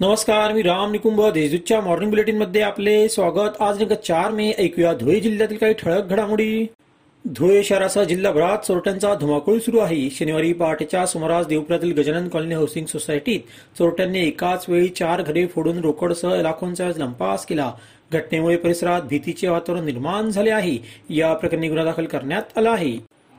नमस्कार मी राम निकुंभ देशदूतच्या मॉर्निंग बुलेटिनमध्ये आपले स्वागत. आज दिनांक चार मे ऐकूया धुळे जिल्ह्यातील काही ठळक घडामोडी. धुळे शहरासह जिल्हाभरात चोरट्यांचा धुमाकूळ सुरू आहे. शनिवारी पहाटेच्या सुमारास देवपुरातील गजानन कॉलनी हाऊसिंग सोसायटीत चोरट्यांनी एकाच वेळी चार घरे फोडून रोकडसह लाखोंचा लंपास केला. घटनेमुळे परिसरात भीतीचे वातावरण निर्माण झाले आहे. या प्रकरणी गुन्हा दाखल करण्यात आला आहे.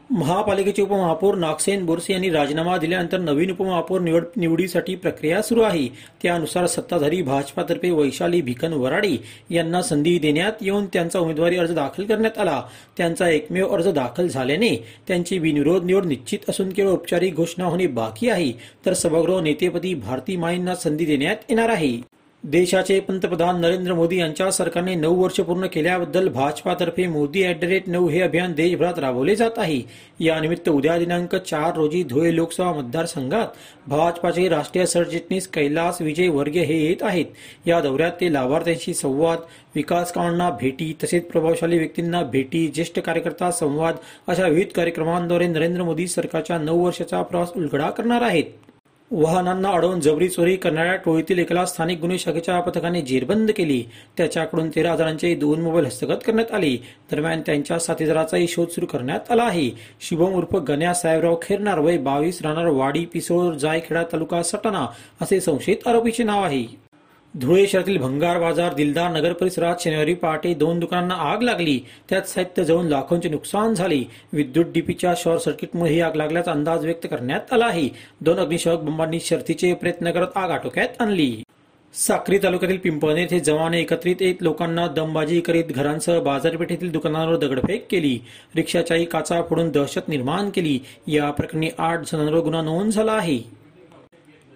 महापालिकेचे उपमहापौर नागसेन बोरसे यांनी राजीनामा दिल्यानंतर नवीन उपमहापौर निवड निवडीसाठी प्रक्रिया सुरू आहे. त्यानुसार सत्ताधारी भाजपातर्फे वैशाली भिकन वराडे यांना संधी देण्यात येऊन त्यांचा उमेदवारी अर्ज दाखल करण्यात आला. त्यांचा एकमेव अर्ज दाखल झाल्याने त्यांची बिनविरोध निवड निश्चित असून केवळ औपचारिक घोषणा होणे बाकी आहे. तर सभागृह नेतेपदी भारती माईंना संधी देण्यात येणार आहे. देशाचे पंतप्रधान नरेंद्र मोदी यांच्या सरकारने नऊ वर्ष पूर्ण केल्याबद्दल भाजपातर्फे मोदी ॲट द रेट नऊ हे अभियान देशभरात राबवले जात आहे. यानिमित्त उद्या दिनांक चार रोजी धुळे लोकसभा मतदारसंघात भाजपाचे राष्ट्रीय सरचिटणीस कैलास विजय वर्गे हे येत आहेत. या दौऱ्यात ते लाभार्थ्यांशी संवाद विकास कामांना भेटी तसेच प्रभावशाली व्यक्तींना भेटी ज्येष्ठ कार्यकर्ता संवाद अशा विविध कार्यक्रमांद्वारे नरेंद्र मोदी सरकारच्या नऊ वर्षाचा प्रवास उलगडा करणार आहेत. वाहनांना अडवून जबरी चोरी करणाऱ्या टोळीतील एकाला स्थानिक गुन्हे शाखेच्या पथकाने जेरबंद केली. त्याच्याकडून तेरा हजारांचे दोन मोबाईल हस्तगत करण्यात आले. दरम्यान त्यांच्या साथीदाराचाही शोध सुरू करण्यात आला आहे. शुभम उर्फ गण्या साहेबराव खेरणार वय बावीस राहणार वाडी पिसोळ जायखेडा तालुका सटाणा असे संशयित आरोपीचे नाव आहे. धुळे शहरातील भंगार बाजार दिलदार नगर परिसरात शनिवारी पहाटे दोन दुकानांना आग लागली. त्यात साहित्य जळून लाखोंचे नुकसान झाले. विद्युत डीपीच्या शॉर्ट सर्किटमुळे ही आग लागल्याचा अंदाज व्यक्त करण्यात आला आहे. दोन अग्निशामक बंबांनी शर्थीचे प्रयत्न करत आग आटोक्यात आणली. साक्री तालुक्यातील पिंपळणे येथे जवाने एकत्रित येत लोकांना दमबाजी करीत घरांसह बाजारपेठेतील दुकानांवर दगडफेक केली. रिक्षाच्याही काचा फोडून दहशत निर्माण केली. या प्रकरणी आठ जणांवर गुन्हा नोंद झाला आहे.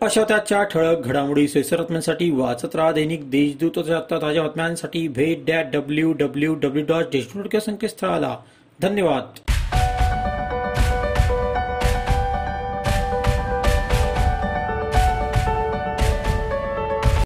अशा त्याच्या ठळक घडामोडी सोयीसर वाचत राहा दैनिक देशदूतच्या ताज्या बातम्यांसाठी भेट dot W W W dot Deshdoot संकेतस्थळाला. धन्यवाद.